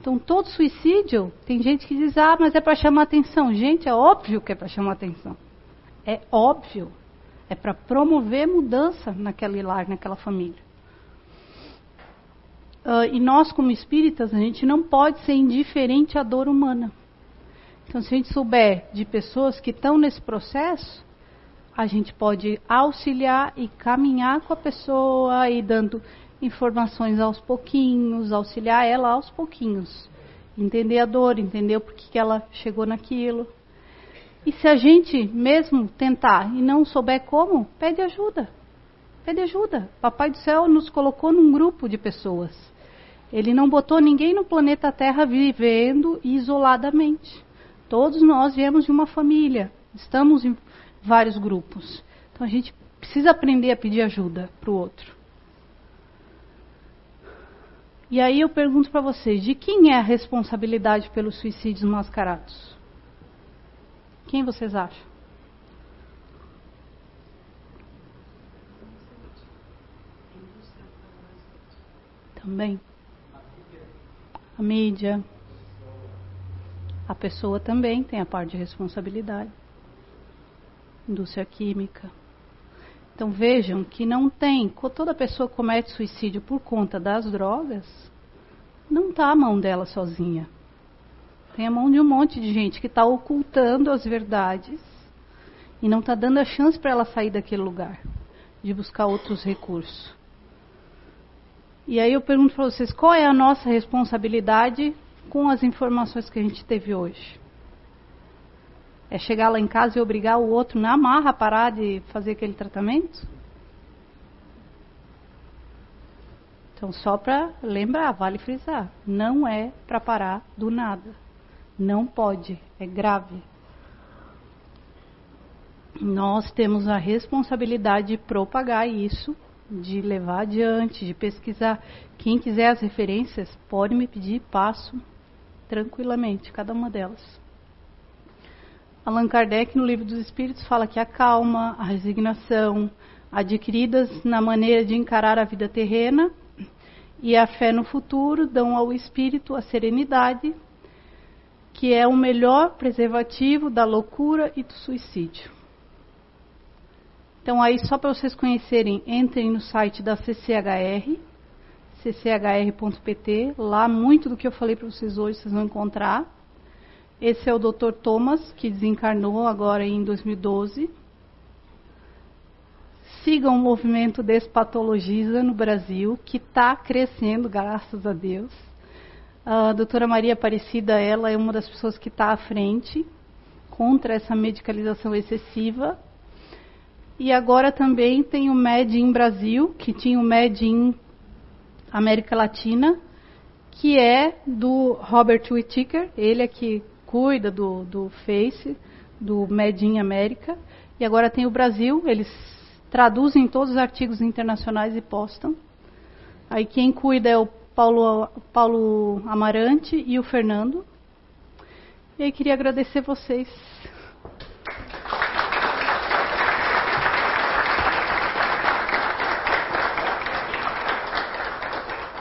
Então, todo suicídio, tem gente que diz, ah, mas é para chamar atenção. Gente, é óbvio que é para chamar atenção. É óbvio. É para promover mudança naquele lar, naquela família. Uh, e nós, como espíritas, a gente não pode ser indiferente à dor humana. Então, se a gente souber de pessoas que estão nesse processo, a gente pode auxiliar e caminhar com a pessoa e dando informações aos pouquinhos, auxiliar ela aos pouquinhos. Entender a dor, entender porquê que ela chegou naquilo. E se a gente mesmo tentar e não souber como, pede ajuda. Pede ajuda. Papai do céu nos colocou num grupo de pessoas. Ele não botou ninguém no planeta Terra vivendo isoladamente. Todos nós viemos de uma família, estamos em vários grupos. Então a gente precisa aprender a pedir ajuda para o outro. E aí eu pergunto para vocês: de quem é a responsabilidade pelos suicídios mascarados? Quem vocês acham? Também. A mídia a pessoa também tem a parte de responsabilidade. Indústria química. Então vejam que não tem, toda pessoa comete suicídio por conta das drogas, não está a mão dela sozinha. Tem a mão de um monte de gente que está ocultando as verdades e não está dando a chance para ela sair daquele lugar, de buscar outros recursos. E aí eu pergunto para vocês, qual é a nossa responsabilidade com as informações que a gente teve hoje? É chegar lá em casa e obrigar o outro na marra a parar de fazer aquele tratamento? Então, só para lembrar, vale frisar: não é para parar do nada. Não pode, é grave. Nós temos a responsabilidade de propagar isso, de levar adiante, de pesquisar. Quem quiser as referências, pode me pedir, passo tranquilamente, cada uma delas. Allan Kardec, no Livro dos Espíritos, fala que a calma, a resignação, adquiridas na maneira de encarar a vida terrena e a fé no futuro, dão ao espírito a serenidade, que é o melhor preservativo da loucura e do suicídio. Então, aí, só para vocês conhecerem, entrem no site da CCHR, cchr.pt. Lá, muito do que eu falei para vocês hoje, vocês vão encontrar. Esse é o Dr. Thomas, que desencarnou agora em 2012. Sigam o movimento Despatologiza no Brasil, que está crescendo, graças a Deus. A doutora Maria Aparecida, ela é uma das pessoas que está à frente contra essa medicalização excessiva. E agora também tem o MEDIN Brasil, que tinha o MEDIN América Latina, que é do Robert Whittaker, ele é que cuida do, do Face, do Made in América, E agora tem o Brasil, eles traduzem todos os artigos internacionais e postam. Aí quem cuida é o Paulo, Paulo Amarante e o Fernando. E aí queria agradecer vocês